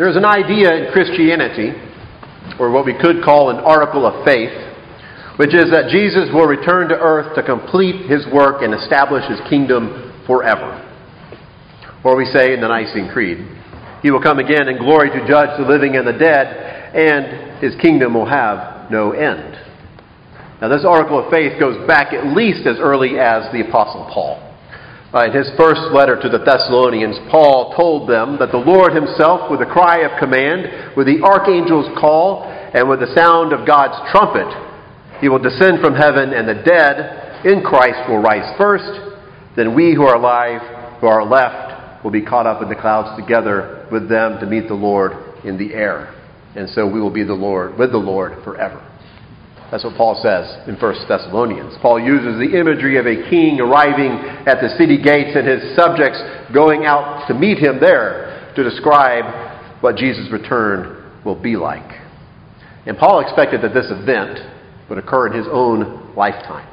There's an idea in Christianity, or what we could call an article of faith, which is that Jesus will return to earth to complete his work and establish his kingdom forever. Or we say in the Nicene Creed, he will come again in glory to judge the living and the dead, and his kingdom will have no end. Now, this article of faith goes back at least as early as the Apostle Paul. Uh, in his first letter to the Thessalonians, Paul told them that the Lord himself, with a cry of command, with the archangel's call, and with the sound of God's trumpet, he will descend from heaven, and the dead in Christ will rise first. Then we who are alive, who are left, will be caught up in the clouds together with them to meet the Lord in the air. And so we will be the Lord with the Lord forever. That's what Paul says in 1 Thessalonians. Paul uses the imagery of a king arriving at the city gates and his subjects going out to meet him there to describe what Jesus' return will be like. And Paul expected that this event would occur in his own lifetime.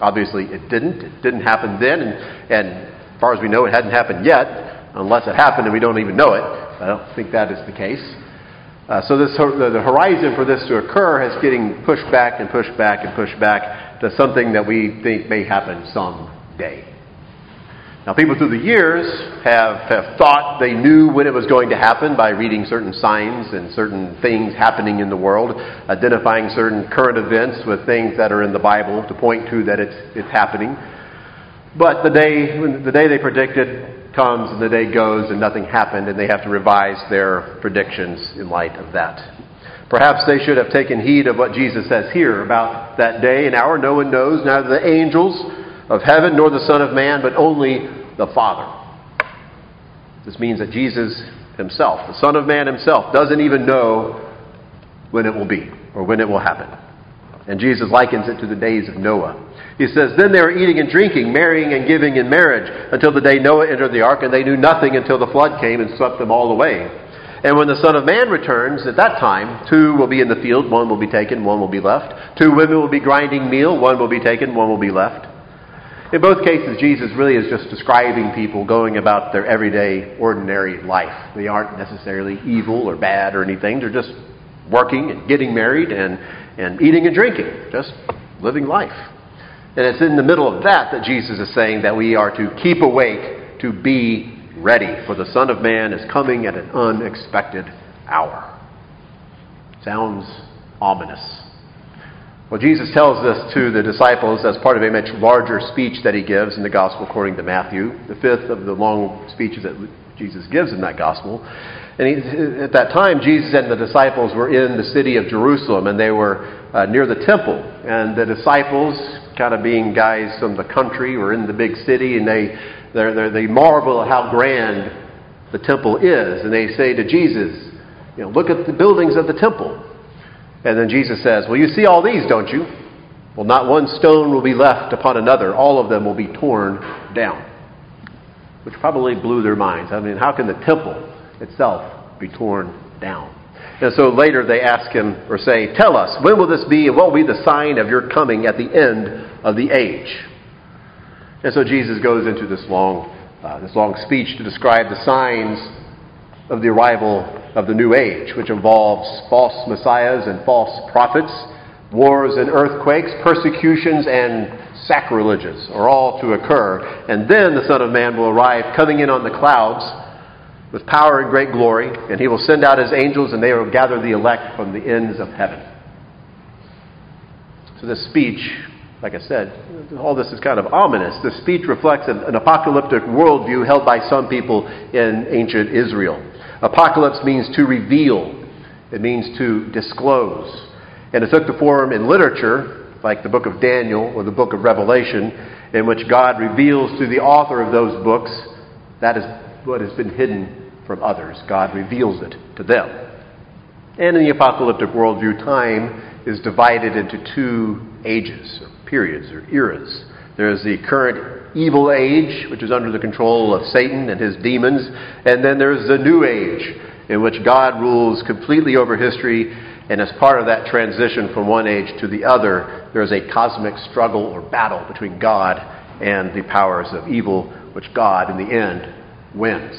Obviously, it didn't. It didn't happen then, and, and as far as we know, it hadn't happened yet, unless it happened and we don't even know it. I don't think that is the case. Uh, so this, the, horizon for this to occur is getting pushed back and pushed back and pushed back to something that we think may happen someday. Now, people through the years have, have thought they knew when it was going to happen by reading certain signs and certain things happening in the world, identifying certain current events with things that are in the Bible to point to that it's, it's happening. But the day, the day they predicted comes and the day goes and nothing happened, and they have to revise their predictions in light of that. Perhaps they should have taken heed of what Jesus says here about that day and hour. No one knows, neither the angels of heaven nor the Son of Man, but only the Father. This means that Jesus himself, the Son of Man himself, doesn't even know when it will be or when it will happen. And Jesus likens it to the days of Noah. He says, Then they were eating and drinking, marrying and giving in marriage, until the day Noah entered the ark, and they knew nothing until the flood came and swept them all away. And when the Son of Man returns, at that time, two will be in the field, one will be taken, one will be left. Two women will be grinding meal, one will be taken, one will be left. In both cases, Jesus really is just describing people going about their everyday, ordinary life. They aren't necessarily evil or bad or anything. They're just working and getting married and, and eating and drinking, just living life. And it's in the middle of that that Jesus is saying that we are to keep awake, to be ready, for the Son of Man is coming at an unexpected hour. Sounds ominous. Well, Jesus tells this to the disciples as part of a much larger speech that he gives in the Gospel according to Matthew, the fifth of the long speeches that Jesus gives in that Gospel. And he, at that time, Jesus and the disciples were in the city of Jerusalem, and they were uh, near the temple. And the disciples, kind of being guys from the country, were in the big city, and they they're, they're, they marvel at how grand the temple is, and they say to Jesus, "You know, look at the buildings of the temple." And then Jesus says, "Well, you see all these, don't you? Well, not one stone will be left upon another; all of them will be torn down." Which probably blew their minds. I mean, how can the temple itself be torn down. And so later they ask him or say, Tell us, when will this be and what will be the sign of your coming at the end of the age? And so Jesus goes into this long, uh, this long speech to describe the signs of the arrival of the new age, which involves false messiahs and false prophets, wars and earthquakes, persecutions and sacrileges are all to occur. And then the Son of Man will arrive coming in on the clouds with power and great glory, and he will send out his angels, and they will gather the elect from the ends of heaven. So, this speech, like I said, all this is kind of ominous. This speech reflects an, an apocalyptic worldview held by some people in ancient Israel. Apocalypse means to reveal, it means to disclose. And it took the form in literature, like the book of Daniel or the book of Revelation, in which God reveals to the author of those books that is what has been hidden from others. God reveals it to them. And in the apocalyptic worldview, time is divided into two ages, or periods, or eras. There is the current evil age, which is under the control of Satan and his demons, and then there's the new age, in which God rules completely over history, and as part of that transition from one age to the other, there is a cosmic struggle or battle between God and the powers of evil, which God, in the end, wins.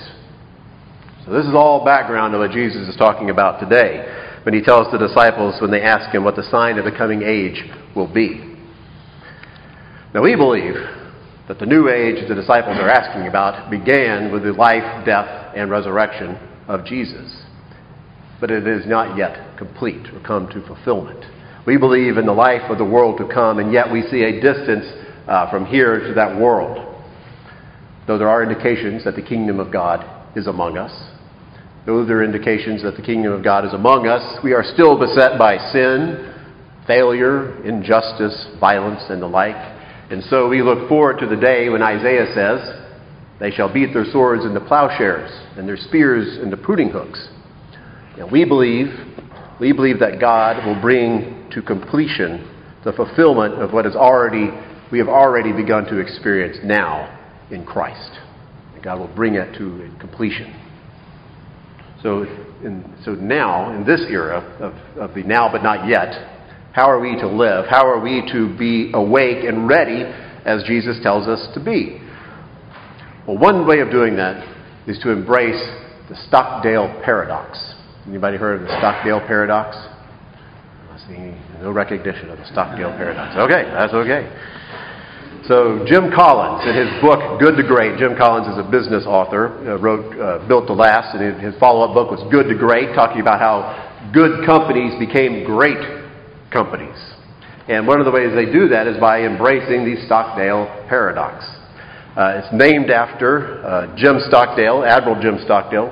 So, this is all background to what Jesus is talking about today when he tells the disciples when they ask him what the sign of the coming age will be. Now, we believe that the new age the disciples are asking about began with the life, death, and resurrection of Jesus. But it is not yet complete or come to fulfillment. We believe in the life of the world to come, and yet we see a distance uh, from here to that world. Though there are indications that the kingdom of God is among us, though there are indications that the kingdom of God is among us, we are still beset by sin, failure, injustice, violence, and the like. And so we look forward to the day when Isaiah says, They shall beat their swords into plowshares and their spears into pruning hooks. And we believe, we believe that God will bring to completion the fulfillment of what is already we have already begun to experience now in Christ. And God will bring it to completion. So, in, so now, in this era of, of the now but not yet, how are we to live? How are we to be awake and ready as Jesus tells us to be? Well, one way of doing that is to embrace the Stockdale paradox. Anybody heard of the Stockdale paradox? I see no recognition of the Stockdale paradox. Okay, that's okay. So Jim Collins, in his book Good to Great, Jim Collins is a business author, uh, wrote uh, Built to Last, and his follow-up book was Good to Great, talking about how good companies became great companies. And one of the ways they do that is by embracing the Stockdale paradox. Uh, it's named after uh, Jim Stockdale, Admiral Jim Stockdale.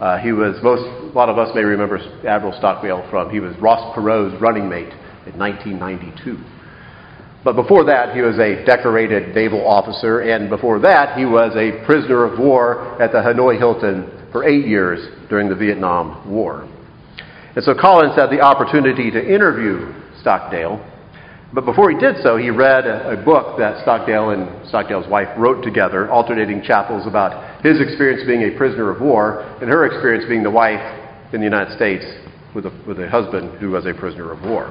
Uh, he was most a lot of us may remember Admiral Stockdale from he was Ross Perot's running mate in 1992. But before that, he was a decorated naval officer, and before that, he was a prisoner of war at the Hanoi Hilton for eight years during the Vietnam War. And so Collins had the opportunity to interview Stockdale. But before he did so, he read a, book that Stockdale and Stockdale's wife wrote together, alternating chapters about his experience being a prisoner of war and her experience being the wife in the United States with a, with a husband who was a prisoner of war.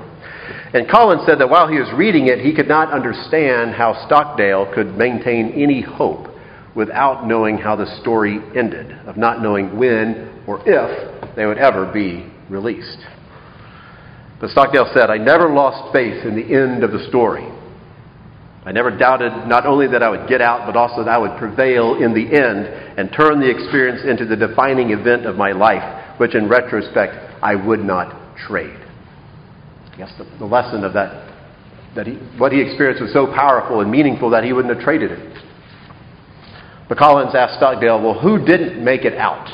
And Collins said that while he was reading it, he could not understand how Stockdale could maintain any hope without knowing how the story ended, of not knowing when or if they would ever be released. But Stockdale said, I never lost faith in the end of the story. I never doubted not only that I would get out, but also that I would prevail in the end and turn the experience into the defining event of my life, which in retrospect I would not trade. I guess the, the lesson of that, that he, what he experienced was so powerful and meaningful that he wouldn't have traded it. But Collins asked Stockdale, Well, who didn't make it out?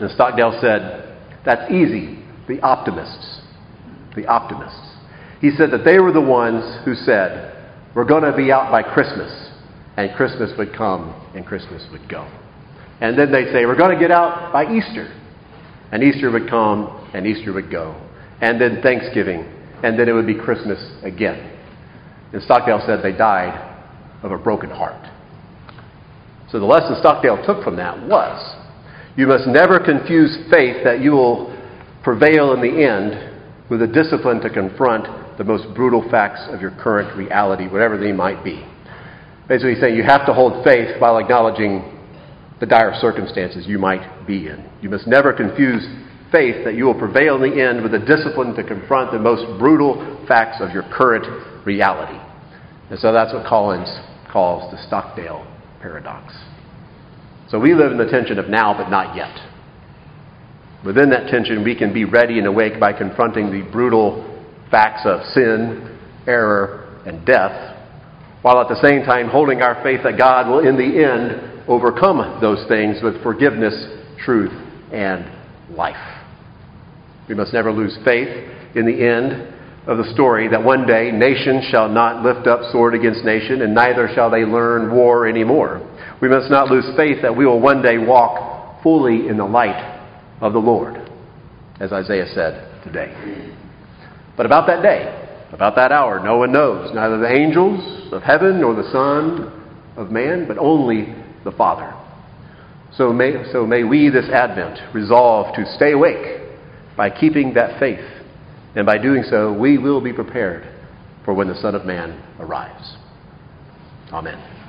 And Stockdale said, That's easy. The optimists. The optimists. He said that they were the ones who said, We're going to be out by Christmas. And Christmas would come and Christmas would go. And then they'd say, We're going to get out by Easter. And Easter would come and Easter would go and then Thanksgiving, and then it would be Christmas again. And Stockdale said they died of a broken heart. So the lesson Stockdale took from that was you must never confuse faith that you will prevail in the end with a discipline to confront the most brutal facts of your current reality, whatever they might be. Basically, saying you have to hold faith while acknowledging the dire circumstances you might be in. You must never confuse faith that you will prevail in the end with a discipline to confront the most brutal facts of your current reality. And so that's what Collins calls the Stockdale paradox. So we live in the tension of now but not yet. Within that tension, we can be ready and awake by confronting the brutal facts of sin, error, and death, while at the same time holding our faith that God will, in the end, overcome those things with forgiveness, truth, and life. We must never lose faith in the end of the story that one day nation shall not lift up sword against nation, and neither shall they learn war anymore. We must not lose faith that we will one day walk fully in the light of the Lord, as Isaiah said today. But about that day, about that hour, no one knows, neither the angels of heaven nor the Son of man, but only the Father. So may, so may we this Advent resolve to stay awake by keeping that faith. And by doing so, we will be prepared for when the Son of Man arrives. Amen.